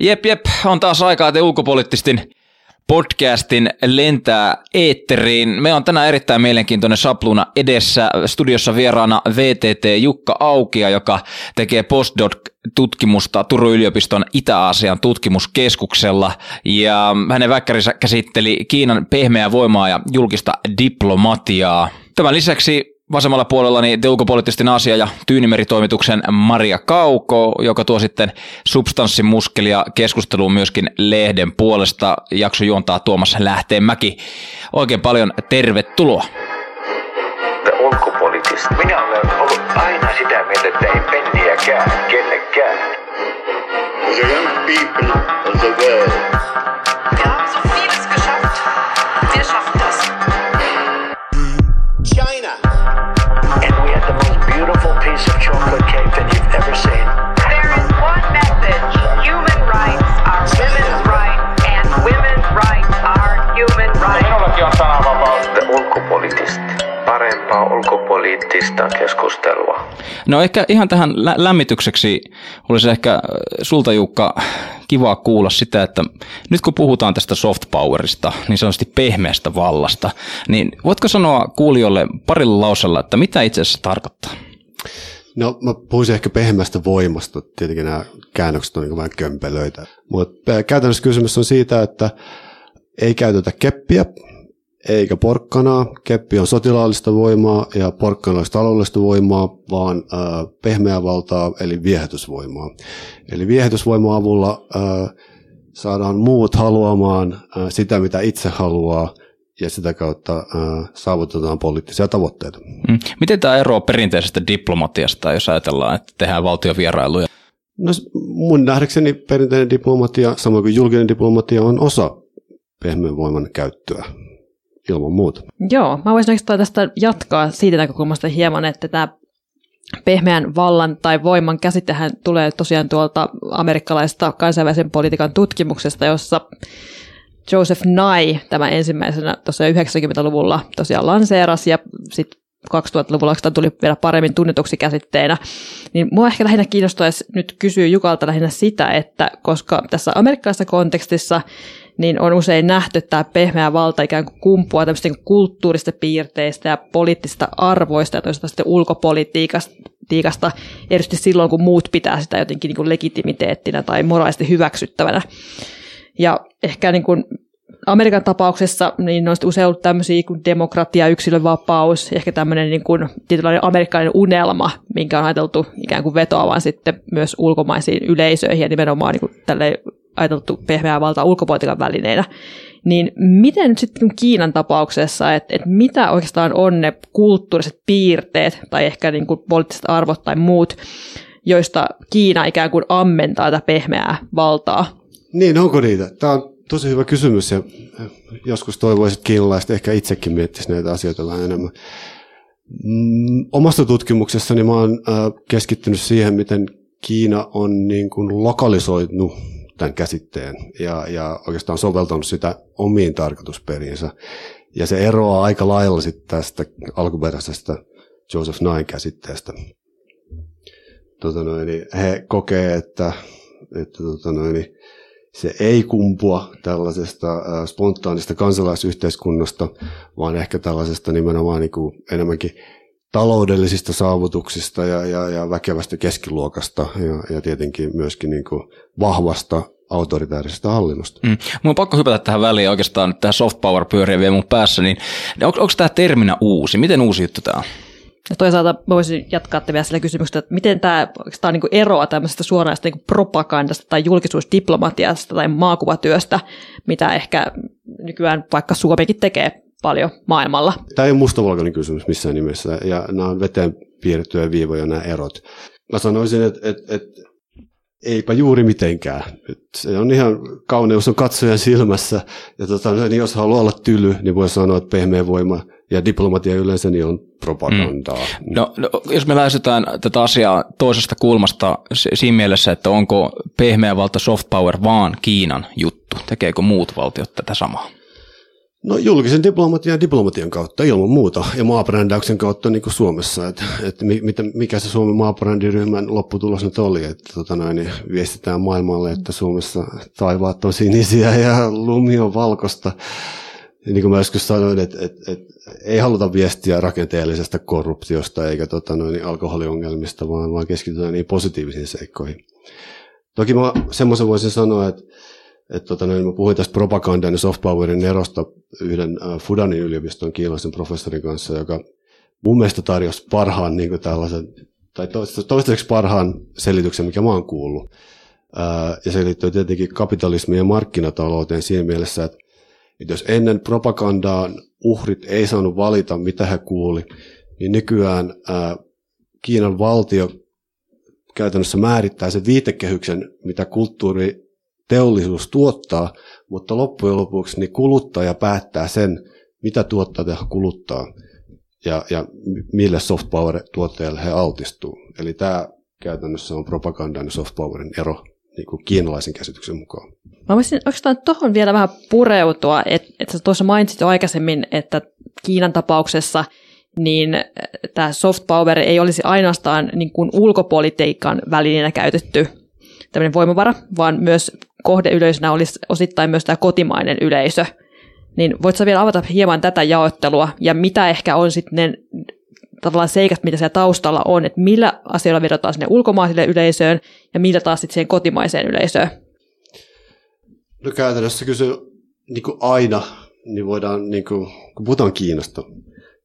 Jep, jep, on taas aikaa, että ulkopoliittistin podcastin lentää eetteriin. Me on tänään erittäin mielenkiintoinen sapluna edessä. Studiossa vieraana VTT Jukka Aukia, joka tekee postdoc-tutkimusta Turun yliopiston Itä-Aasian tutkimuskeskuksella. Ja hänen väkkärinsä käsitteli Kiinan pehmeää voimaa ja julkista diplomatiaa. Tämän lisäksi vasemmalla puolellani niin ulkopoliittisten asia- ja tyynimeritoimituksen Maria Kauko, joka tuo sitten substanssimuskelia keskusteluun myöskin lehden puolesta. Jakso juontaa Tuomas Lähteenmäki. Oikein paljon tervetuloa. Ulkopoliittista. Minä olen ollut aina sitä mieltä, että ei penniäkään kenellekään. The young people of the world No ehkä ihan tähän lä- lämmitykseksi olisi ehkä äh, sulta Jukka kiva kuulla sitä, että nyt kun puhutaan tästä soft powerista, niin sanotusti pehmeästä vallasta, niin voitko sanoa kuulijoille parilla lausella, että mitä itse asiassa tarkoittaa? No mä puhuisin ehkä pehmeästä voimasta, tietenkin nämä käännökset on niin vähän kömpelöitä. Mutta käytännössä kysymys on siitä, että ei käytetä keppiä eikä porkkanaa. Keppi on sotilaallista voimaa ja porkkana olisi taloudellista voimaa, vaan äh, pehmeää valtaa eli viehätysvoimaa. Eli viehätysvoiman avulla äh, saadaan muut haluamaan äh, sitä, mitä itse haluaa, ja sitä kautta äh, saavutetaan poliittisia tavoitteita. Mm. Miten tämä eroaa perinteisestä diplomatiasta, jos ajatellaan, että tehdään valtiovierailuja? No mun nähdäkseni perinteinen diplomatia, samoin kuin julkinen diplomatia, on osa pehmeän voiman käyttöä ilman muuta. Joo, mä voisin oikeastaan tästä jatkaa siitä näkökulmasta hieman, että tämä pehmeän vallan tai voiman käsitehän tulee tosiaan tuolta amerikkalaisesta kansainvälisen politiikan tutkimuksesta, jossa Joseph Nye tämä ensimmäisenä tosiaan 90-luvulla tosiaan lanseerasi ja sitten 2000-luvulla sitä tuli vielä paremmin tunnetuksi käsitteenä, niin mua ehkä lähinnä kiinnostaisi nyt kysyä Jukalta lähinnä sitä, että koska tässä amerikkalaisessa kontekstissa niin on usein nähty, tämä pehmeä valta ikään kuin kumpuaa tämmöistä niin kulttuurista piirteistä ja poliittisista arvoista ja toisaalta sitten ulkopolitiikasta, erityisesti silloin, kun muut pitää sitä jotenkin niin kuin legitimiteettinä tai moraalisesti hyväksyttävänä. Ja ehkä niin kuin Amerikan tapauksessa niin on usein ollut tämmöisiä kuin demokratia, yksilönvapaus, ehkä tämmöinen niin kuin tietynlainen amerikkalainen unelma, minkä on ajateltu ikään kuin vetoavan sitten myös ulkomaisiin yleisöihin ja nimenomaan niin kuin tälleen ajateltu pehmeää valtaa ulkopolitiikan välineinä. Niin miten nyt sitten Kiinan tapauksessa, että, että mitä oikeastaan on ne kulttuuriset piirteet tai ehkä niin kuin poliittiset arvot tai muut, joista Kiina ikään kuin ammentaa tätä pehmeää valtaa? Niin, onko niitä? Tämä on tosi hyvä kysymys ja joskus toivoisin, että kiinalaiset ehkä itsekin miettisivät näitä asioita vähän enemmän. Mm, omasta tutkimuksessani mä keskittynyt siihen, miten Kiina on niin kuin lokalisoinut tämän käsitteen ja, ja oikeastaan soveltanut sitä omiin tarkoitusperiinsä. Ja se eroaa aika lailla sitten tästä alkuperäisestä Joseph Nye käsitteestä. Tota noin, niin he kokee, että, että tota noin, niin se ei kumpua tällaisesta spontaanista kansalaisyhteiskunnasta, vaan ehkä tällaisesta nimenomaan niin kuin enemmänkin taloudellisista saavutuksista ja, ja, ja väkevästä keskiluokasta ja, ja tietenkin myöskin niin kuin vahvasta autoritäärisestä hallinnosta. Mm. Mun on pakko hypätä tähän väliin oikeastaan, että tämä soft power pyörii vielä mun päässä, niin on, onko tämä terminä uusi? Miten uusi juttu tämä on? Ja toisaalta voisin jatkaa vielä sillä kysymyksellä, että miten tämä oikeastaan niin eroaa tämmöisestä suoranaista niin propagandasta tai julkisuusdiplomatiasta tai maakuvatyöstä, mitä ehkä nykyään vaikka Suomikin tekee paljon maailmalla. Tämä ei ole mustavalkoinen kysymys missään nimessä, ja nämä on veteen piirrettyjä viivoja nämä erot. Mä sanoisin, että, että, että eipä juuri mitenkään. Et se on ihan kauneus on katsojan silmässä, ja tota, niin jos haluaa olla tyly, niin voi sanoa, että pehmeä voima ja diplomatia yleensä niin on propagandaa. Mm. No, no, jos me lähestytään tätä asiaa toisesta kulmasta si- siinä mielessä, että onko pehmeä valta soft power vaan Kiinan juttu, tekeekö muut valtiot tätä samaa? No julkisen diplomatian ja diplomatian kautta ilman muuta ja maabrändäyksen kautta niin kuin Suomessa, että, että mikä se Suomen maabrändiryhmän lopputulos nyt oli, että tota noin, niin viestitään maailmalle, että Suomessa taivaat on sinisiä ja lumi on valkoista. Ja niin kuin mä joskus sanoin, että, että, että ei haluta viestiä rakenteellisesta korruptiosta eikä tota noin, niin alkoholiongelmista, vaan, vaan keskitytään niin positiivisiin seikkoihin. Toki mä semmoisen voisin sanoa, että että tota, niin mä puhuin tästä propagandan ja soft powerin erosta yhden äh, Fudanin yliopiston kiinalaisen professorin kanssa, joka mun mielestä tarjosi parhaan niin tällaisen, tai toistaiseksi parhaan selityksen, mikä mä oon kuullut. Ää, ja se liittyy tietenkin kapitalismiin ja markkinatalouteen siinä mielessä, että, jos ennen propagandaan uhrit ei saanut valita, mitä he kuuli, niin nykyään ää, Kiinan valtio käytännössä määrittää sen viitekehyksen, mitä kulttuuri teollisuus tuottaa, mutta loppujen lopuksi niin kuluttaja päättää sen, mitä tuottaja kuluttaa ja, ja mille soft power tuottajalle he altistuu. Eli tämä käytännössä on propagandan ja soft powerin ero niin kuin kiinalaisen käsityksen mukaan. Mä voisin oikeastaan tuohon vielä vähän pureutua, että, sä tuossa mainitsit jo aikaisemmin, että Kiinan tapauksessa niin tämä soft power ei olisi ainoastaan niin kuin ulkopolitiikan välineenä käytetty tämmöinen voimavara, vaan myös kohdeyleisönä olisi osittain myös tämä kotimainen yleisö. Niin voitko vielä avata hieman tätä jaottelua ja mitä ehkä on sitten ne tavallaan seikat, mitä siellä taustalla on, että millä asioilla vedotaan sinne ulkomaiselle yleisöön ja millä taas sitten siihen kotimaiseen yleisöön? No käytännössä se niin kuin aina, niin voidaan, niin kuin, kun puhutaan Kiinasta,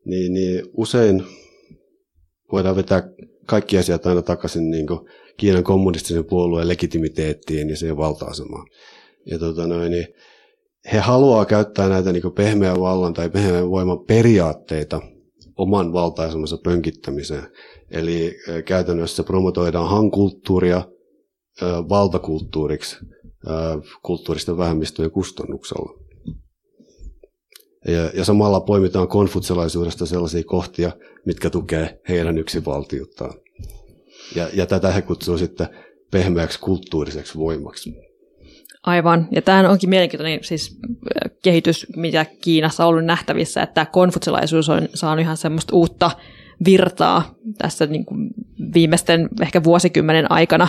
niin, niin usein voidaan vetää kaikki asiat aina takaisin niin kuin Kiinan kommunistisen puolueen legitimiteettiin ja siihen valta-asemaan. Ja tota noin, niin he haluaa käyttää näitä niin pehmeän vallan tai pehmeän voiman periaatteita oman valtaisemansa pönkittämiseen. Eli käytännössä promotoidaan hankulttuuria valtakulttuuriksi kulttuuristen vähemmistöjen kustannuksella. Ja, ja samalla poimitaan konfutselaisuudesta sellaisia kohtia, mitkä tukee heidän yksinvaltiuttaan. Ja, ja tätä he kutsuu sitten pehmeäksi kulttuuriseksi voimaksi. Aivan, ja tämähän onkin mielenkiintoinen siis kehitys, mitä Kiinassa on ollut nähtävissä, että tämä konfutselaisuus on saanut ihan semmoista uutta virtaa tässä niin kuin viimeisten ehkä vuosikymmenen aikana.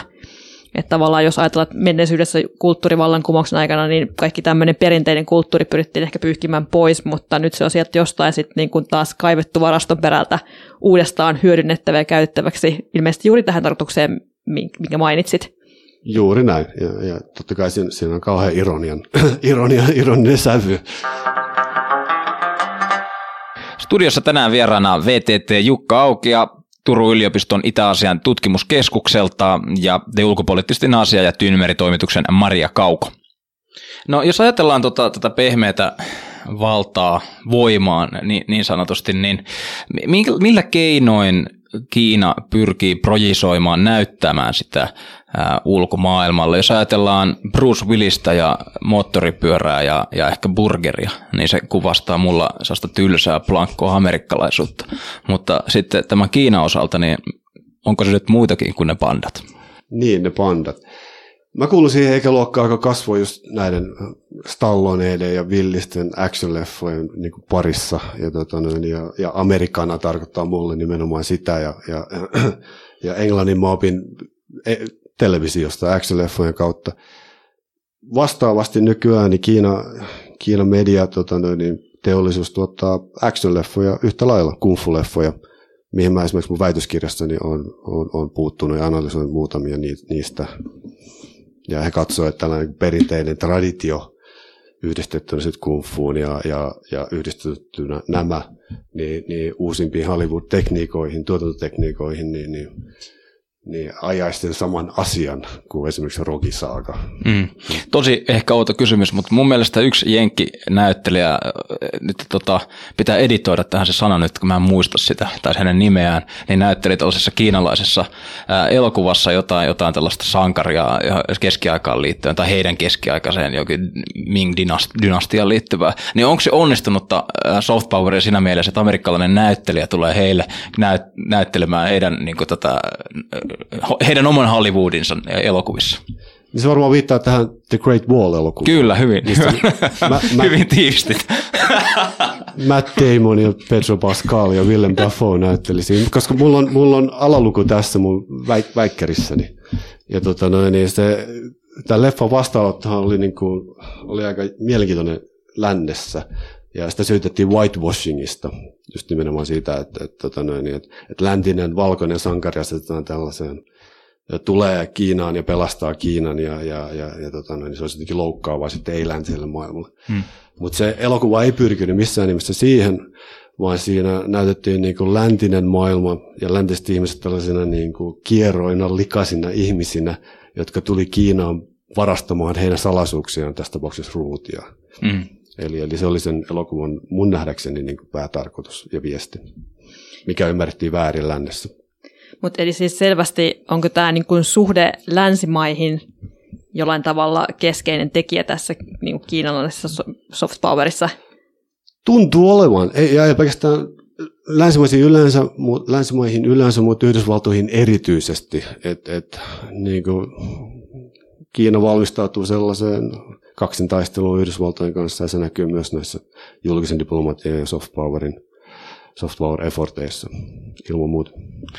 Että tavallaan jos ajatellaan, että menneisyydessä kulttuurivallankumouksen aikana, niin kaikki tämmöinen perinteinen kulttuuri pyrittiin ehkä pyyhkimään pois, mutta nyt se on sieltä jostain sitten niin kuin taas kaivettu varaston perältä uudestaan hyödynnettävä ja käytettäväksi ilmeisesti juuri tähän tarkoitukseen, minkä mainitsit. Juuri näin. Ja, ja totta kai siinä, siinä on kauhean ironian, ironia, ironinen sävy. Studiossa tänään vieraana VTT Jukka Auki ja Turun yliopiston Itä-Asian tutkimuskeskukselta ja The Ulkopoliittisten asia- ja Tyynmeritoimituksen Maria Kauko. No jos ajatellaan tota, tätä pehmeätä valtaa voimaan niin, niin sanotusti, niin millä keinoin Kiina pyrkii projisoimaan, näyttämään sitä ulkomaailmalle. Jos ajatellaan Bruce Willistä ja moottoripyörää ja, ja ehkä burgeria, niin se kuvastaa mulla sellaista tylsää, plankkoa amerikkalaisuutta. Mutta sitten tämä Kiinan osalta, niin onko se nyt muitakin kuin ne pandat? Niin, ne pandat. Mä kuulun siihen eikä luokkaan, joka kasvoi just näiden Stalloneiden ja villisten action-leffojen niin parissa. Ja, tota, noin, ja, ja Amerikana tarkoittaa mulle nimenomaan sitä. Ja, ja, ja Englannin mä opin e, televisiosta action-leffojen kautta. Vastaavasti nykyään niin Kiina, Kiinan media, tota, noin, niin teollisuus tuottaa action-leffoja yhtä lailla, kung-fu-leffoja, mihin mä esimerkiksi mun väitöskirjassani on, on, on puuttunut ja analysoinut muutamia niistä ja he katsoivat, että tällainen perinteinen traditio yhdistettynä sitten kung fuun ja, ja, ja yhdistettynä nämä niin, niin uusimpiin Hollywood-tekniikoihin, tuotantotekniikoihin, niin, niin niin ajaisi saman asian kuin esimerkiksi Rocky Saaga. Mm. Tosi ehkä outo kysymys, mutta mun mielestä yksi jenkki-näyttelijä, äh, nyt tota, pitää editoida tähän se sana nyt, kun mä en muista sitä, tai hänen nimeään, niin näytteli tällaisessa kiinalaisessa ää, äh, elokuvassa jotain, jotain tällaista sankaria keskiaikaan liittyen, tai heidän keskiaikaiseen jokin Ming-dynastiaan liittyvää. Niin onko se onnistunutta äh, soft poweria siinä mielessä, että amerikkalainen näyttelijä tulee heille näyt, näyttelemään heidän niin kuin, tätä heidän oman Hollywoodinsa elokuvissa. Niin se varmaan viittaa tähän The Great Wall-elokuvaan. Kyllä, hyvin. Mistä, mä, mä, hyvin tiivistit. Matt Damon ja Pedro Pascal ja Willem Dafoe näytteli siinä, koska mulla on, mulla on alaluku tässä mun väik- väikkärissäni. Ja tota noin, niin se, tämä leffa vastaanottohan oli, niin kuin, oli aika mielenkiintoinen lännessä. Ja sitä syytettiin whitewashingista, just nimenomaan siitä, että, että, tota noin, että, että läntinen valkoinen sankari asetetaan tällaiseen ja tulee Kiinaan ja pelastaa Kiinan ja, ja, ja, ja tota, noin, se olisi jotenkin loukkaavaa sitten ei-läntiselle maailmalle. Hmm. Mutta se elokuva ei pyrkinyt missään nimessä siihen, vaan siinä näytettiin niin kuin läntinen maailma ja läntiset ihmiset tällaisina niin kuin kierroina, likaisina ihmisinä, jotka tuli Kiinaan varastamaan heidän salaisuuksiaan, tässä tapauksessa ruutia. Hmm. Eli, eli se oli sen elokuvan mun nähdäkseni niin kuin päätarkoitus ja viesti, mikä ymmärrettiin väärin lännessä. Mutta eli siis selvästi, onko tämä niin kuin suhde länsimaihin jollain tavalla keskeinen tekijä tässä niin kuin kiinalaisessa so- soft powerissa? Tuntuu olevan, ei, ja ei pelkästään länsimaihin yleensä, mut, länsimaihin yleensä, mutta Yhdysvaltoihin erityisesti. Et, et, niin kuin Kiina valmistautuu sellaiseen kaksintaisteluun Yhdysvaltojen kanssa, ja se näkyy myös näissä julkisen diplomatian ja soft powerin soft power efforteissa ilman muuta.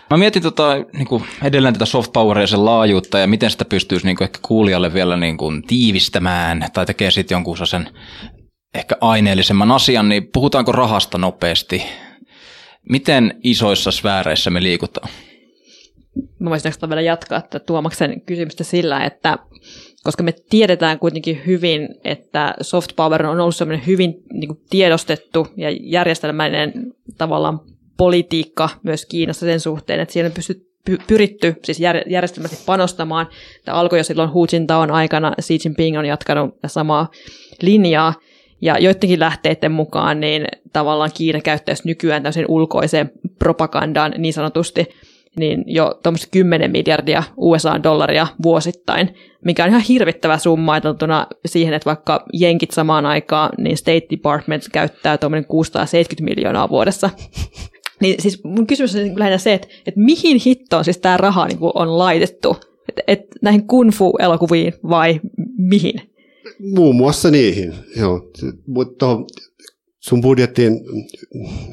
Mä mietin tota, niin kuin edelleen tätä soft poweria ja sen laajuutta ja miten sitä pystyisi niin kuin ehkä kuulijalle vielä niin kuin tiivistämään tai tekee sitten jonkun sen ehkä aineellisemman asian, niin puhutaanko rahasta nopeasti? Miten isoissa sfääreissä me liikutaan? Mä voisin vielä jatkaa että Tuomaksen kysymystä sillä, että koska me tiedetään kuitenkin hyvin, että soft power on ollut sellainen hyvin niin kuin tiedostettu ja järjestelmäinen tavallaan politiikka myös Kiinassa sen suhteen, että siellä on pystyt, pyritty siis järjestelmästi panostamaan. Tämä alkoi jo silloin Hu Jintaon aikana, Xi Jinping on jatkanut samaa linjaa, ja joidenkin lähteiden mukaan niin tavallaan Kiina käyttäisi nykyään tämmöisen ulkoiseen propagandaan niin sanotusti, niin jo tuommoista 10 miljardia USA-dollaria vuosittain, mikä on ihan hirvittävä summa ajateltuna siihen, että vaikka jenkit samaan aikaan, niin State Department käyttää tuommoinen 670 miljoonaa vuodessa. Niin siis mun kysymys on lähinnä se, että, että mihin hittoon siis tämä raha niin on laitettu? Että et näihin kung fu-elokuviin vai mihin? Muun muassa niihin, joo. Mutta sun budjettiin,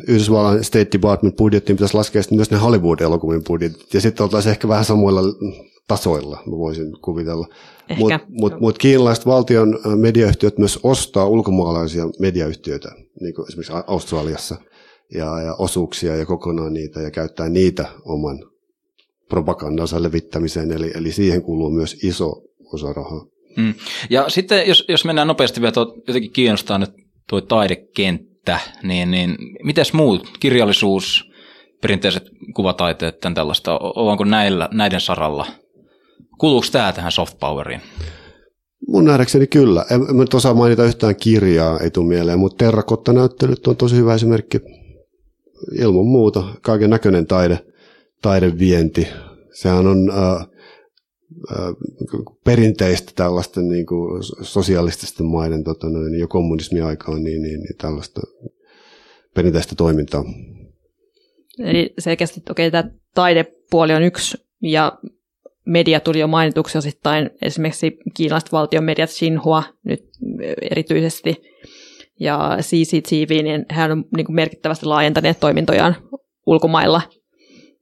Yhdysvallan State Department budjettiin pitäisi laskea myös ne Hollywood-elokuvien budjetit, ja sitten oltaisiin ehkä vähän samoilla tasoilla, mä voisin kuvitella. Mutta mut, mut kiinalaiset valtion mediayhtiöt myös ostaa ulkomaalaisia mediayhtiöitä, niin kuin esimerkiksi Australiassa, ja, ja osuuksia ja kokonaan niitä, ja käyttää niitä oman propagandansa levittämiseen, eli, eli siihen kuuluu myös iso osa rahaa. Mm. Ja sitten jos, jos mennään nopeasti vielä, jotenkin kiinnostaa nyt tuo taidekenttä, niin, niin mitäs muut, kirjallisuus, perinteiset kuvataiteet, tämän tällaista, onko näillä, näiden saralla, kuuluuko tämä tähän soft poweriin? Mun nähdäkseni kyllä. En, en nyt osaa mainita yhtään kirjaa, ei tule mieleen, mutta terrakotta-näyttelyt on tosi hyvä esimerkki. Ilman muuta, kaiken näköinen taide, taidevienti. Sehän on äh, perinteistä tällaista niin kuin sosialististen maiden tota, noin, jo kommunismiaikaan niin, niin, niin tällaista perinteistä toimintaa. Eli selkeästi, okei, tämä taidepuoli on yksi, ja media tuli jo mainituksi osittain, esimerkiksi kiinalaiset valtion mediat Xinhua nyt erityisesti, ja CCTV, niin hän on niin kuin merkittävästi laajentaneet toimintojaan ulkomailla –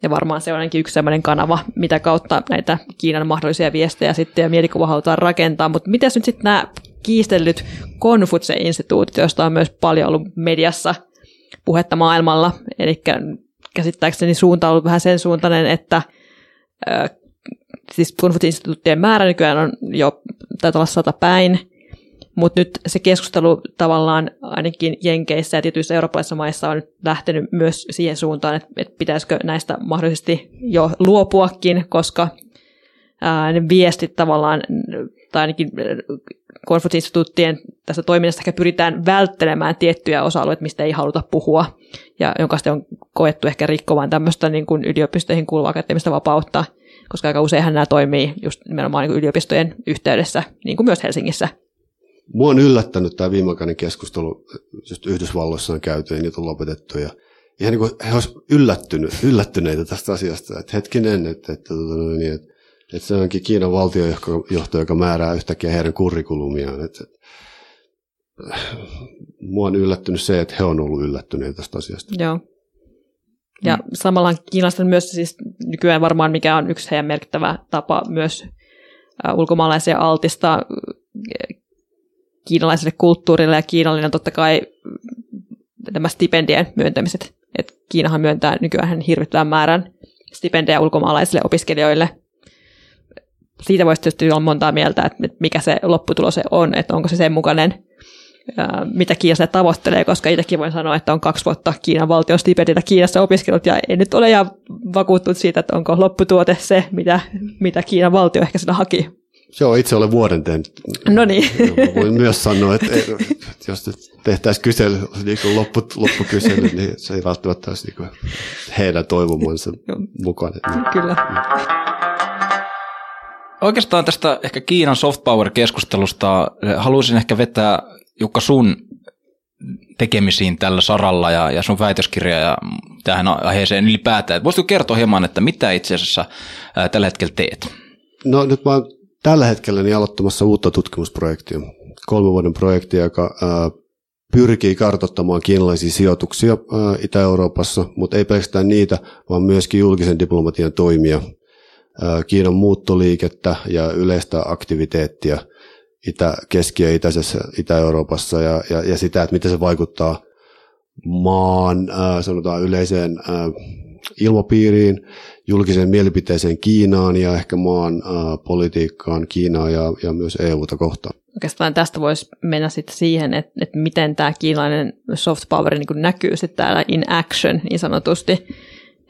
ja varmaan se on ainakin yksi sellainen kanava, mitä kautta näitä Kiinan mahdollisia viestejä sitten ja mielikuva halutaan rakentaa. Mutta miten nyt sitten nämä kiistellyt Konfutse-instituutit, joista on myös paljon ollut mediassa puhetta maailmalla. Eli käsittääkseni suunta on ollut vähän sen suuntainen, että äh, siis Konfutse-instituuttien määrä nykyään on jo, taitaa olla sata päin, mutta nyt se keskustelu tavallaan ainakin Jenkeissä ja tietyissä eurooppalaisissa maissa on lähtenyt myös siihen suuntaan, että, että pitäisikö näistä mahdollisesti jo luopuakin, koska ää, ne viestit tavallaan, tai ainakin konflikti tässä toiminnassa ehkä pyritään välttelemään tiettyjä osa-alueita, mistä ei haluta puhua, ja jonka sitten on koettu ehkä rikkomaan tämmöistä niin kuin yliopistoihin kuuluvaa akateemista vapautta, koska aika useinhan nämä toimii just nimenomaan niin yliopistojen yhteydessä, niin kuin myös Helsingissä. Mua on yllättänyt tämä viimeaikainen keskustelu, just Yhdysvalloissa on käyty ja niitä on lopetettu. Ja ihan niin kuin he olisivat yllättynyt, yllättyneitä tästä asiasta, että hetkinen, että, että, niin, että, että se onkin Kiinan valtiojohto, joka määrää yhtäkkiä heidän kurrikulumiaan. Että, mua on yllättynyt se, että he on ollut yllättyneitä tästä asiasta. Joo. Ja mm. samalla kiinalaisten myös siis nykyään varmaan, mikä on yksi heidän merkittävä tapa myös ulkomaalaisia altistaa kiinalaiselle kulttuurille ja kiinallinen totta kai nämä stipendien myöntämiset. Et Kiinahan myöntää nykyään hirvittävän määrän stipendejä ulkomaalaisille opiskelijoille. Siitä voisi tietysti olla montaa mieltä, että mikä se lopputulos on, että onko se sen mukainen, mitä Kiina se tavoittelee, koska itsekin voin sanoa, että on kaksi vuotta Kiinan valtion stipenditä Kiinassa opiskellut ja en nyt ole ihan vakuuttunut siitä, että onko lopputuote se, mitä, mitä Kiinan valtio ehkä sitä haki. Joo, itse olen vuoden tehnyt. No niin. Voin myös sanoa, että jos tehtäisiin kysely, niin kuin loppu, loppukysely, niin se ei välttämättä olisi niin kuin heidän toivomansa mukainen. Kyllä. Oikeastaan tästä ehkä Kiinan soft power-keskustelusta haluaisin ehkä vetää Jukka sun tekemisiin tällä saralla ja, ja sun väitöskirja ja tähän aiheeseen ylipäätään. Voisitko kertoa hieman, että mitä itse asiassa ää, tällä hetkellä teet? No nyt mä oon tällä hetkellä niin aloittamassa uutta tutkimusprojektia. Kolmen vuoden projekti, joka pyrkii kartoittamaan kiinalaisia sijoituksia Itä-Euroopassa, mutta ei pelkästään niitä, vaan myöskin julkisen diplomatian toimia, Kiinan muuttoliikettä ja yleistä aktiviteettia Itä, Keski- ja Itäisessä, Itä-Euroopassa ja, ja, ja sitä, että miten se vaikuttaa maan sanotaan yleiseen ilmapiiriin, julkiseen mielipiteeseen Kiinaan ja ehkä maan ää, politiikkaan Kiinaa ja, ja myös EUta kohtaan. Oikeastaan tästä voisi mennä sitten siihen, että, että miten tämä kiinalainen soft power niin näkyy sitten täällä in action niin sanotusti.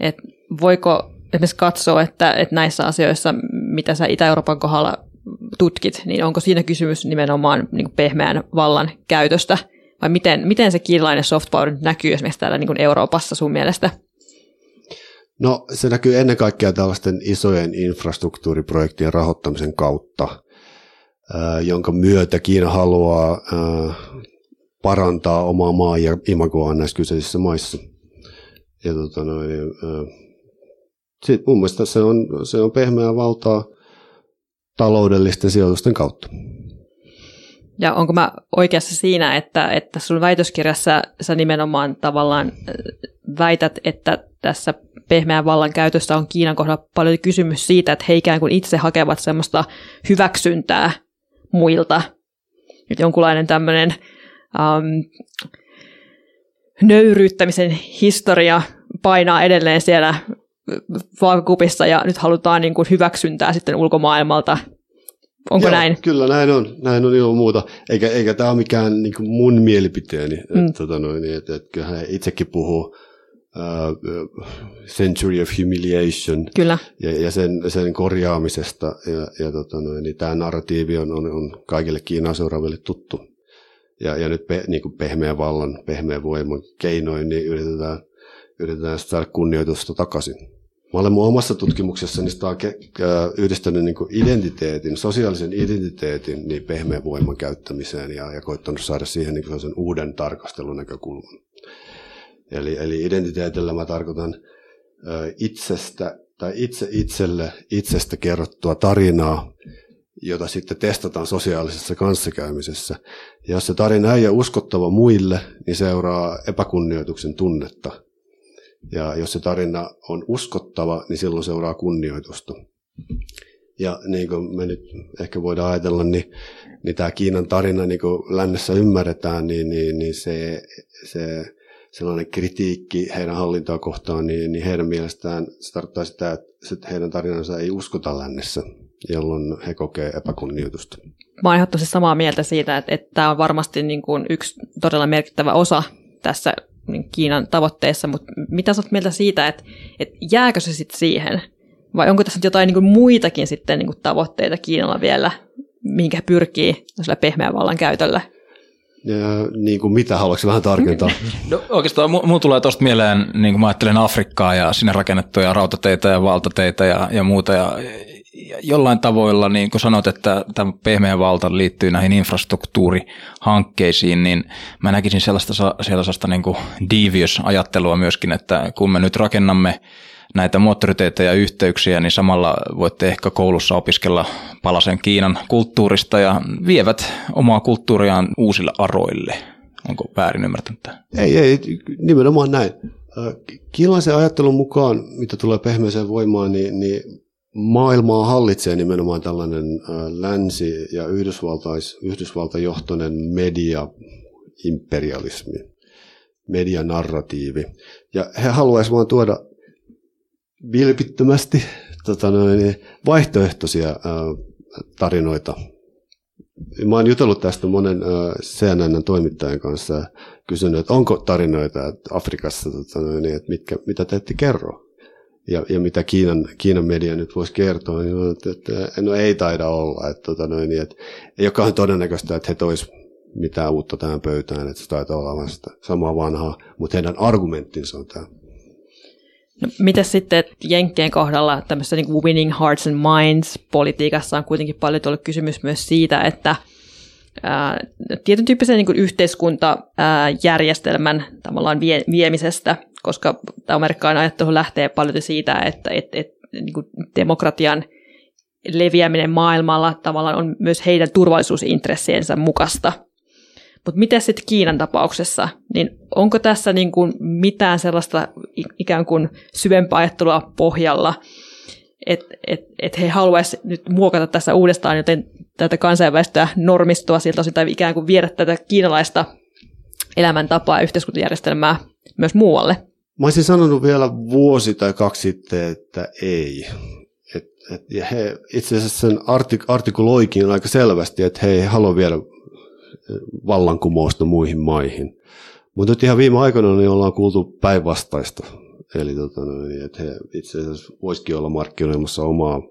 Että voiko esimerkiksi katsoa, että, että näissä asioissa, mitä sä Itä-Euroopan kohdalla tutkit, niin onko siinä kysymys nimenomaan niin pehmeän vallan käytöstä, vai miten, miten se kiinalainen soft power näkyy esimerkiksi täällä niin Euroopassa sun mielestä? No se näkyy ennen kaikkea tällaisten isojen infrastruktuuriprojektien rahoittamisen kautta, jonka myötä Kiina haluaa parantaa omaa maa- ja imagoaan näissä kyseisissä maissa. Ja tota noin, sit mun mielestä se on, se on pehmeää valtaa taloudellisten sijoitusten kautta. Ja onko mä oikeassa siinä, että, että sun väitöskirjassa sä nimenomaan tavallaan väität, että tässä pehmeän vallan käytössä on Kiinan kohdalla paljon kysymys siitä, että he ikään kuin itse hakevat semmoista hyväksyntää muilta. Nyt jonkunlainen tämmöinen um, nöyryyttämisen historia painaa edelleen siellä vaakakupissa ja nyt halutaan niin kuin hyväksyntää sitten ulkomaailmalta. Onko Joo, näin? Kyllä näin on, näin on ilman muuta. Eikä, eikä tämä ole mikään niin kuin mun mielipiteeni. Mm. Että, tota noin, että, että kyllähän he itsekin puhuu uh, century of humiliation Kyllä. Ja, ja sen, sen korjaamisesta. Ja, ja tota noin, niin tämä narratiivi on, on, on kaikille Kiinaa seuraaville tuttu. Ja, ja nyt pe, niin kuin pehmeän vallan, pehmeän voiman keinoin niin yritetään, yritetään saada kunnioitusta takaisin. Mä olen mun omassa tutkimuksessani sitä yhdistänyt niin identiteetin, sosiaalisen identiteetin niin pehmeän voiman käyttämiseen ja, ja koittanut saada siihen niin sen uuden tarkastelunäkökulman. Eli, eli identiteetillä mä tarkoitan ö, itsestä tai itse itselle itsestä kerrottua tarinaa, jota sitten testataan sosiaalisessa kanssakäymisessä. Ja jos se tarina ei ole uskottava muille, niin seuraa epäkunnioituksen tunnetta. Ja jos se tarina on uskottava, niin silloin seuraa kunnioitusta. Ja niin kuin me nyt ehkä voidaan ajatella, niin, niin tämä Kiinan tarina, niin kuin lännessä ymmärretään, niin, niin, niin se, se sellainen kritiikki heidän hallintoa kohtaan, niin, niin heidän mielestään se tarkoittaa sitä, että heidän tarinansa ei uskota lännessä, jolloin he kokee epäkunnioitusta. Mä oon tosi samaa mieltä siitä, että, että tämä on varmasti niin kuin yksi todella merkittävä osa tässä Kiinan tavoitteessa, mutta mitä sä oot mieltä siitä, että, että jääkö se sitten siihen? Vai onko tässä nyt jotain niin kuin muitakin sitten niin kuin tavoitteita Kiinalla vielä, minkä pyrkii pehmeän vallan käytöllä? Ja, niin kuin mitä, haluatko vähän tarkentaa? No, oikeastaan mulla tulee tuosta mieleen, niin kuin mä ajattelen Afrikkaa ja sinne rakennettuja rautateitä ja valtateitä ja, ja muuta. Ja jollain tavoilla, niin kuin sanot, että tämä pehmeä valta liittyy näihin infrastruktuurihankkeisiin, niin mä näkisin sellaista, sellaista niin kuin devious-ajattelua myöskin, että kun me nyt rakennamme näitä moottoriteitä ja yhteyksiä, niin samalla voitte ehkä koulussa opiskella palasen Kiinan kulttuurista ja vievät omaa kulttuuriaan uusille aroille. Onko väärin ymmärtänyt? Ei, ei, nimenomaan näin. Ö, Kiinalaisen ajattelun mukaan, mitä tulee pehmeäseen voimaan, niin, niin maailmaa hallitsee nimenomaan tällainen länsi- ja Yhdysvaltais, Yhdysvaltajohtoinen media-imperialismi, medianarratiivi. Ja he haluaisivat vaan tuoda vilpittömästi tota noin, vaihtoehtoisia tarinoita Mä oon jutellut tästä monen äh, CNN toimittajan kanssa ja kysynyt, että onko tarinoita Afrikassa, tota, noin, että mitkä, mitä te ette kerro. Ja, ja mitä Kiinan, Kiinan media nyt voisi kertoa, niin on, että, no ei taida olla. Että, tota, noin, niin, että ole kauhean todennäköistä, että he tois mitään uutta tähän pöytään, että se taitaa olla vain sitä samaa vanhaa, mutta heidän argumenttinsa on tämä. No, miten sitten että Jenkkien kohdalla tämmöisessä niin winning hearts and minds politiikassa on kuitenkin paljon tullut kysymys myös siitä, että ää, tietyn tyyppisen niin yhteiskuntajärjestelmän tavallaan vie, viemisestä, koska tämä amerikkalainen ajattelu lähtee paljon siitä, että et, et, niin kuin demokratian leviäminen maailmalla tavallaan on myös heidän turvallisuusintressiensä mukaista. Mutta miten sitten Kiinan tapauksessa, niin onko tässä niin kuin mitään sellaista ikään kuin syvempää ajattelua pohjalla, että et, et he haluaisivat nyt muokata tässä uudestaan joten tätä kansainvälistä normistoa siltä osin, tai ikään kuin viedä tätä kiinalaista elämäntapaa ja yhteiskuntajärjestelmää myös muualle. Mä olisin sanonut vielä vuosi tai kaksi sitten, että ei. Et, et, ja he itse asiassa sen artik- artikuloikin aika selvästi, että he ei halua viedä vallankumousta muihin maihin. Mutta nyt ihan viime aikoina niin ollaan kuultu päinvastaista. Eli tota että he itse asiassa voisikin olla markkinoimassa omaa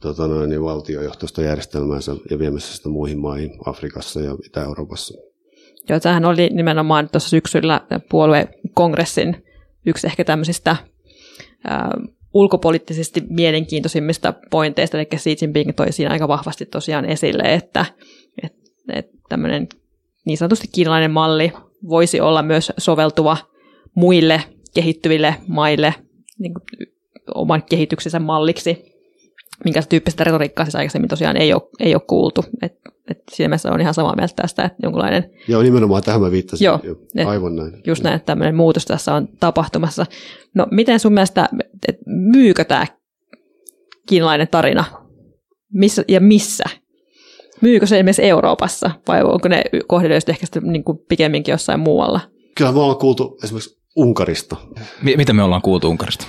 tota niin valtiojohtoista järjestelmäänsä ja viemässä sitä muihin maihin Afrikassa ja Itä-Euroopassa. Joo, tämähän oli nimenomaan tuossa syksyllä puoluekongressin yksi ehkä tämmöisistä ää, ulkopoliittisesti mielenkiintoisimmista pointeista, eli Xi Jinping toi siinä aika vahvasti tosiaan esille, että, että, että tämmöinen niin sanotusti kiinalainen malli voisi olla myös soveltuva muille kehittyville maille niin kuin oman kehityksensä malliksi, minkä tyyppistä retoriikkaa siis aikaisemmin tosiaan ei ole, ei ole kuultu. Et, et siinä mielessä on ihan samaa mieltä tästä, että jonkunlainen... Joo, nimenomaan tähän mä viittasin. Joo, Jo, et Aivan näin. Just näin, että tämmöinen muutos tässä on tapahtumassa. No miten sun mielestä, et myykö tämä kiinalainen tarina? Missä ja missä? Myykö se esimerkiksi Euroopassa vai onko ne kohdelöistä ehkä sitten niin kuin pikemminkin jossain muualla? Kyllä me ollaan kuultu esimerkiksi Unkarista. Mi- mitä me ollaan kuultu Unkarista?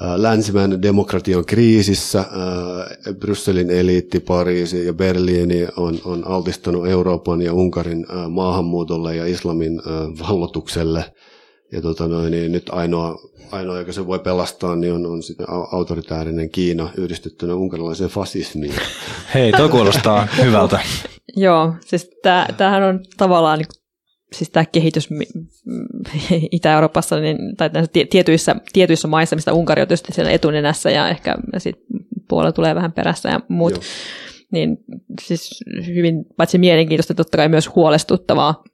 Ää, Länsimäinen demokratia on kriisissä, ää, Brysselin eliitti, Pariisi ja Berliini on, on altistanut Euroopan ja Unkarin ää, maahanmuutolle ja islamin vallotukselle. Ja tota noin, niin nyt ainoa, ainoa, joka se voi pelastaa, niin on, on sitten au- autoritäärinen Kiina yhdistettynä unkarilaiseen fasismiin. Hei, toi kuulostaa hyvältä. Joo, siis tää, tämähän on tavallaan niin, siis tämä kehitys Itä-Euroopassa niin, tai tietyissä, tietyissä maissa, mistä Unkari on tietysti siellä etunenässä ja ehkä sit puolella tulee vähän perässä ja muut, Joo. niin siis hyvin paitsi mielenkiintoista, totta kai myös huolestuttavaa.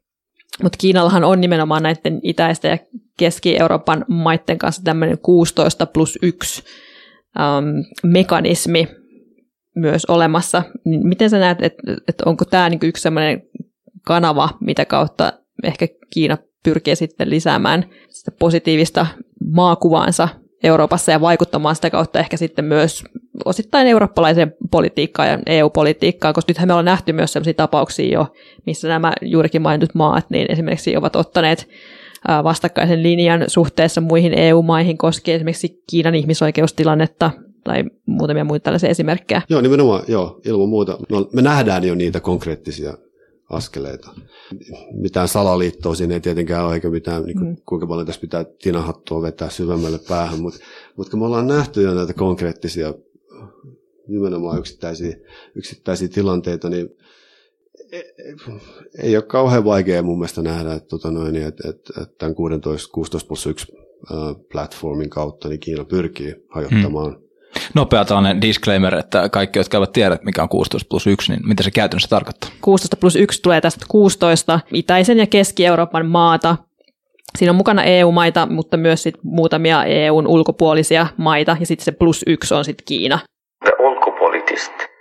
Mutta Kiinallahan on nimenomaan näiden itäisten ja Keski-Euroopan maiden kanssa tämmöinen 16 plus 1 ähm, mekanismi myös olemassa. Niin miten sä näet, että et onko tämä niinku yksi sellainen kanava, mitä kautta ehkä Kiina pyrkii sitten lisäämään sitä positiivista maakuvaansa Euroopassa ja vaikuttamaan sitä kautta ehkä sitten myös osittain eurooppalaiseen politiikkaan ja EU-politiikkaan, koska nythän me ollaan nähty myös sellaisia tapauksia jo, missä nämä juurikin mainitut maat niin esimerkiksi ovat ottaneet vastakkaisen linjan suhteessa muihin EU-maihin koskien esimerkiksi Kiinan ihmisoikeustilannetta tai muutamia muita tällaisia esimerkkejä. Joo, nimenomaan, joo, ilman muuta. No, me nähdään jo niitä konkreettisia askeleita. Mitään salaliittoa siinä ei tietenkään ole, eikä mitään, niin kuin, Mm. kuinka paljon tässä pitää tinahattua vetää syvemmälle päähän, mutta, mutta kun me ollaan nähty jo näitä konkreettisia, nimenomaan yksittäisiä, yksittäisiä tilanteita, niin e- e- ei ole kauhean vaikea mun mielestä nähdä, että, tota noin, että, että, että tämän 16, 16 plus 1 ää, platformin kautta niin Kiina pyrkii hajottamaan Nopea tällainen disclaimer, että kaikki, jotka eivät tiedä, mikä on 16 plus 1, niin mitä se käytännössä tarkoittaa? 16 plus 1 tulee tästä 16 itäisen ja Keski-Euroopan maata. Siinä on mukana EU-maita, mutta myös sit muutamia EUn ulkopuolisia maita, ja sitten se plus yksi on sitten Kiina. The ulkopoliittisesti.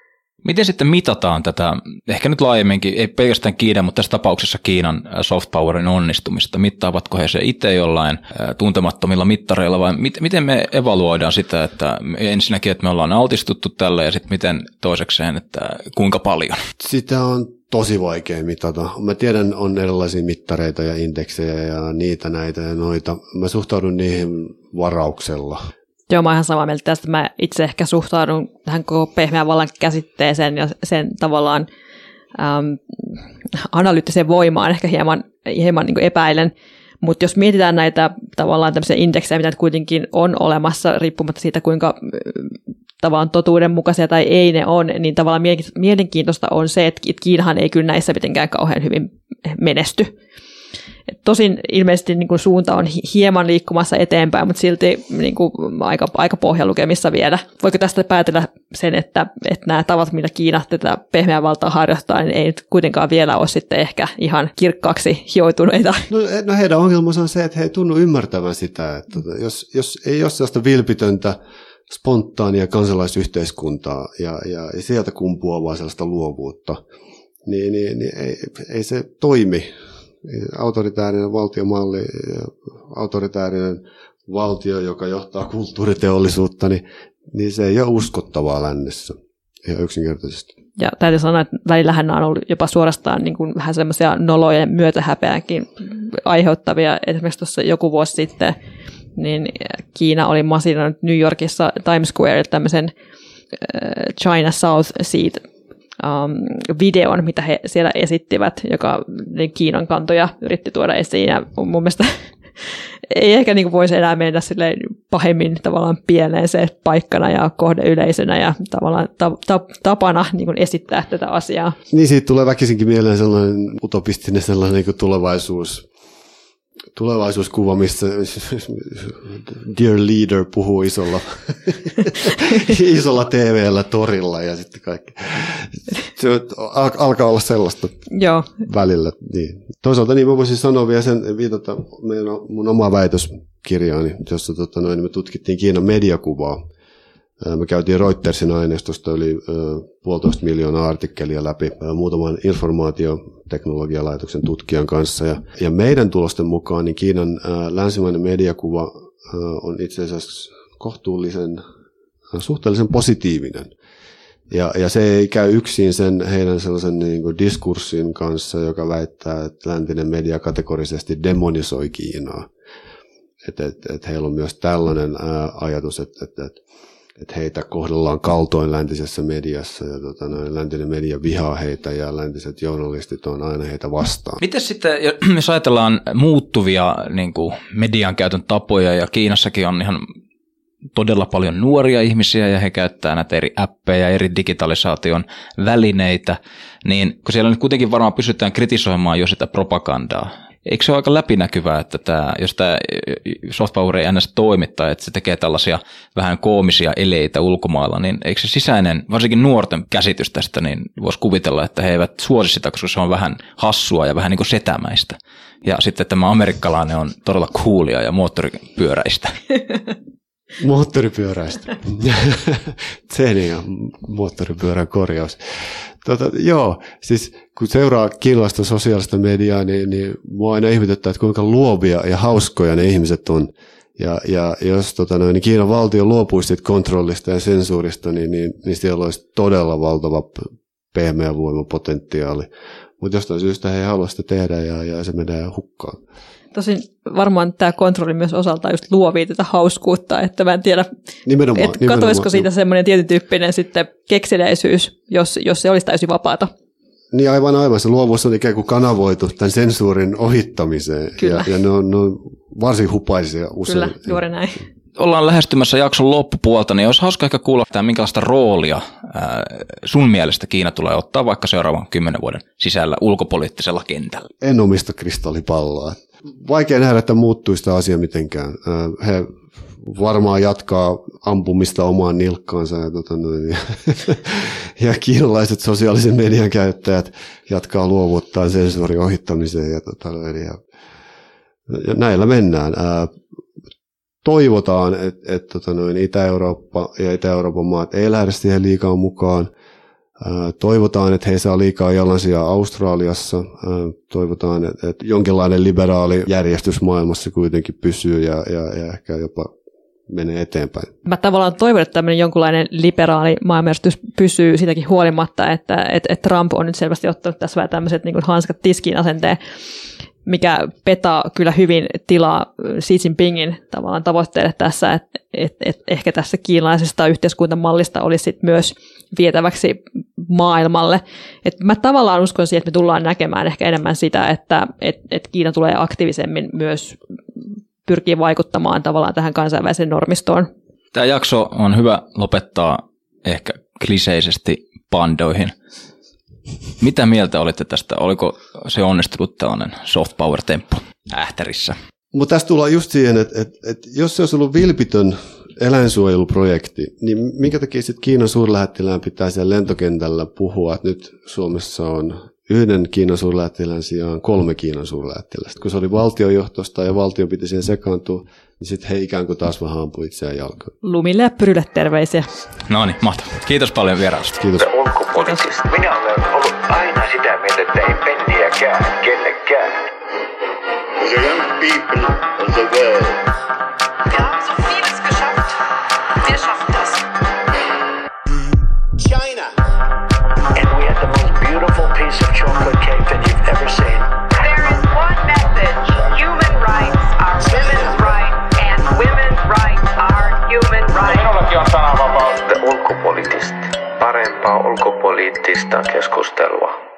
Miten sitten mitataan tätä, ehkä nyt laajemminkin, ei pelkästään Kiinan, mutta tässä tapauksessa Kiinan soft powerin onnistumista? Mittaavatko he se itse jollain tuntemattomilla mittareilla vai mit, miten me evaluoidaan sitä, että ensinnäkin, että me ollaan altistuttu tälle ja sitten miten toisekseen, että kuinka paljon? Sitä on tosi vaikea mitata. Mä tiedän, on erilaisia mittareita ja indeksejä ja niitä, näitä ja noita. Mä suhtaudun niihin varauksella. Joo, mä oon ihan samaa mieltä tästä. Mä itse ehkä suhtaudun tähän koko pehmeän vallan käsitteeseen ja sen tavallaan äm, analyyttiseen voimaan ehkä hieman, hieman niin epäilen. Mutta jos mietitään näitä tavallaan tämmöisiä indeksejä, mitä kuitenkin on olemassa, riippumatta siitä, kuinka tavallaan totuudenmukaisia tai ei ne on, niin tavallaan mielenkiintoista on se, että Kiinahan ei kyllä näissä mitenkään kauhean hyvin menesty. Tosin ilmeisesti niin kuin suunta on hieman liikkumassa eteenpäin, mutta silti niin kuin aika, aika pohjalukemissa vielä. Voiko tästä päätellä sen, että, että nämä tavat, millä Kiina tätä pehmeää valtaa harjoittaa, niin ei nyt kuitenkaan vielä ole sitten ehkä ihan kirkkaaksi hioituneita? No, no heidän ongelmansa on se, että he ei tunnu ymmärtävän sitä, että jos, jos ei ole sellaista vilpitöntä spontaania kansalaisyhteiskuntaa ja, ja, ja sieltä kumpuavaa sellaista luovuutta, niin, niin, niin ei, ei se toimi autoritäärinen valtiomalli, autoritäärinen valtio, joka johtaa kulttuuriteollisuutta, niin, niin se ei ole uskottavaa lännessä ihan yksinkertaisesti. Ja täytyy sanoa, että välillähän on ollut jopa suorastaan niin kuin vähän semmoisia nolojen myötähäpeäänkin aiheuttavia. Esimerkiksi tuossa joku vuosi sitten niin Kiina oli masinoinut New Yorkissa Times Square tämmöisen China South Seat um, videon, mitä he siellä esittivät, joka Kiinan kantoja yritti tuoda esiin. Ja mun mielestä ei ehkä niin voisi enää mennä pahemmin tavallaan pieneen se paikkana ja kohdeyleisönä ja tavallaan ta- ta- tapana niin esittää tätä asiaa. Niin siitä tulee väkisinkin mieleen sellainen utopistinen sellainen niin tulevaisuus tulevaisuuskuva, missä Dear Leader puhuu isolla, isolla TV-llä torilla ja sitten kaikki. Se alkaa olla sellaista Joo. välillä. Niin. Toisaalta niin mä voisin sanoa vielä sen, viitata meidän, mun oma väitöskirjaani, jossa tota, noin, me tutkittiin Kiinan mediakuvaa. Me käytiin Reutersin aineistosta yli puolitoista miljoonaa artikkelia läpi muutaman informaatioteknologialaitoksen tutkijan kanssa. Ja, meidän tulosten mukaan niin Kiinan länsimainen mediakuva on itse asiassa kohtuullisen, suhteellisen positiivinen. Ja, ja se ei käy yksin sen heidän sellaisen niin kuin diskurssin kanssa, joka väittää, että läntinen media kategorisesti demonisoi Kiinaa. Että et, et heillä on myös tällainen ää, ajatus, että et, et, että heitä kohdellaan kaltoin läntisessä mediassa ja tota, noin, läntinen media vihaa heitä ja läntiset journalistit on aina heitä vastaan. Miten sitten, jos ajatellaan muuttuvia niin kuin median käytön tapoja ja Kiinassakin on ihan todella paljon nuoria ihmisiä ja he käyttää näitä eri appeja, eri digitalisaation välineitä, niin kun siellä nyt kuitenkin varmaan pysytään kritisoimaan jo sitä propagandaa, eikö se ole aika läpinäkyvää, että tämä, jos tämä softpower ei ns. toimittaa, että se tekee tällaisia vähän koomisia eleitä ulkomailla, niin eikö se sisäinen, varsinkin nuorten käsitys tästä, niin voisi kuvitella, että he eivät suosi sitä, koska se on vähän hassua ja vähän niin kuin setämäistä. Ja sitten tämä amerikkalainen on todella coolia ja moottoripyöräistä. Moottoripyöräistä. Ja moottoripyörän korjaus. Tota, joo, siis kun seuraa kiinalaista sosiaalista mediaa, niin, niin mua aina ihmetyttää, että kuinka luovia ja hauskoja ne ihmiset on. Ja, ja jos tota, noin, niin Kiinan valtio luopuisi kontrollista ja sensuurista, niin, niin, niin siellä olisi todella valtava pehmeä voimapotentiaali. Mutta jostain syystä he ei halua sitä tehdä ja, ja se menee hukkaan. Tosin varmaan tämä kontrolli myös osaltaan just luovii tätä hauskuutta, että mä en tiedä, nimenomaan, että nimenomaan, katoisiko siitä joo. semmoinen tietyn tyyppinen sitten kekseliäisyys, jos, jos se olisi täysin vapaata. Niin aivan aivan, se luovuus on ikään kuin kanavoitu tämän sensuurin ohittamiseen Kyllä. ja, ja ne, on, ne on varsin hupaisia usein. Kyllä, juuri näin. Ollaan lähestymässä jakson loppupuolta, niin olisi hauska ehkä kuulla, että minkälaista roolia sun mielestä Kiina tulee ottaa vaikka seuraavan kymmenen vuoden sisällä ulkopoliittisella kentällä. En omista kristallipalloa vaikea nähdä, että muuttuisi tämä asia mitenkään. He varmaan jatkaa ampumista omaan nilkkaansa ja, tota noin, ja, ja kiinalaiset sosiaalisen median käyttäjät jatkaa luovuttaa sensuurin ohittamiseen ja, tota noin, ja, ja näillä mennään. Ää, toivotaan, että et, tota Itä-Eurooppa ja Itä-Euroopan maat ei lähde siihen liikaa mukaan. Toivotaan, että he saa liikaa jalansia Australiassa. Toivotaan, että, jonkinlainen liberaali järjestys maailmassa kuitenkin pysyy ja, ja, ja ehkä jopa menee eteenpäin. Mä tavallaan toivon, että tämmöinen jonkunlainen liberaali maailmanjärjestys pysyy sitäkin huolimatta, että, että, että Trump on nyt selvästi ottanut tässä vähän tämmöiset niin hanskat tiskiin asenteen, mikä petaa kyllä hyvin tilaa Xi Jinpingin tavallaan tavoitteelle tässä, että, että, että ehkä tässä kiinalaisesta yhteiskuntamallista olisi sit myös vietäväksi maailmalle. Et mä tavallaan uskon siihen, että me tullaan näkemään ehkä enemmän sitä, että et, et Kiina tulee aktiivisemmin myös pyrkii vaikuttamaan tavallaan tähän kansainväliseen normistoon. Tämä jakso on hyvä lopettaa ehkä kliseisesti pandoihin. Mitä mieltä olitte tästä? Oliko se onnistunut tällainen soft power temppu ähtärissä? Mutta tässä tullaan just siihen, että, että, että jos se olisi ollut vilpitön eläinsuojeluprojekti, niin minkä takia sitten Kiinan suurlähettilään pitää siellä lentokentällä puhua, että nyt Suomessa on yhden Kiinan suurlähettilän sijaan kolme Kiinan suurlähettilästä. Kun se oli valtiojohtosta ja valtion piti siihen sekaantua, niin sitten he ikään kuin taas vähän ampui itseään jalkaan. Lumille ja terveisiä. No niin, mahtavaa. Kiitos paljon vierailusta. Kiitos. Ulkopoliittista. Minä olen ollut aina sitä mieltä, että ei penniäkään kellekään. The young people of the world Wir haben so vieles geschafft. Wir schaffen das. And we had the most beautiful piece of chocolate cake that you've ever seen. There is one message. Human rights are women's rights, and women's rights are human rights. Ulkopoliittista. Parempaa ulkopoliittista keskustelua.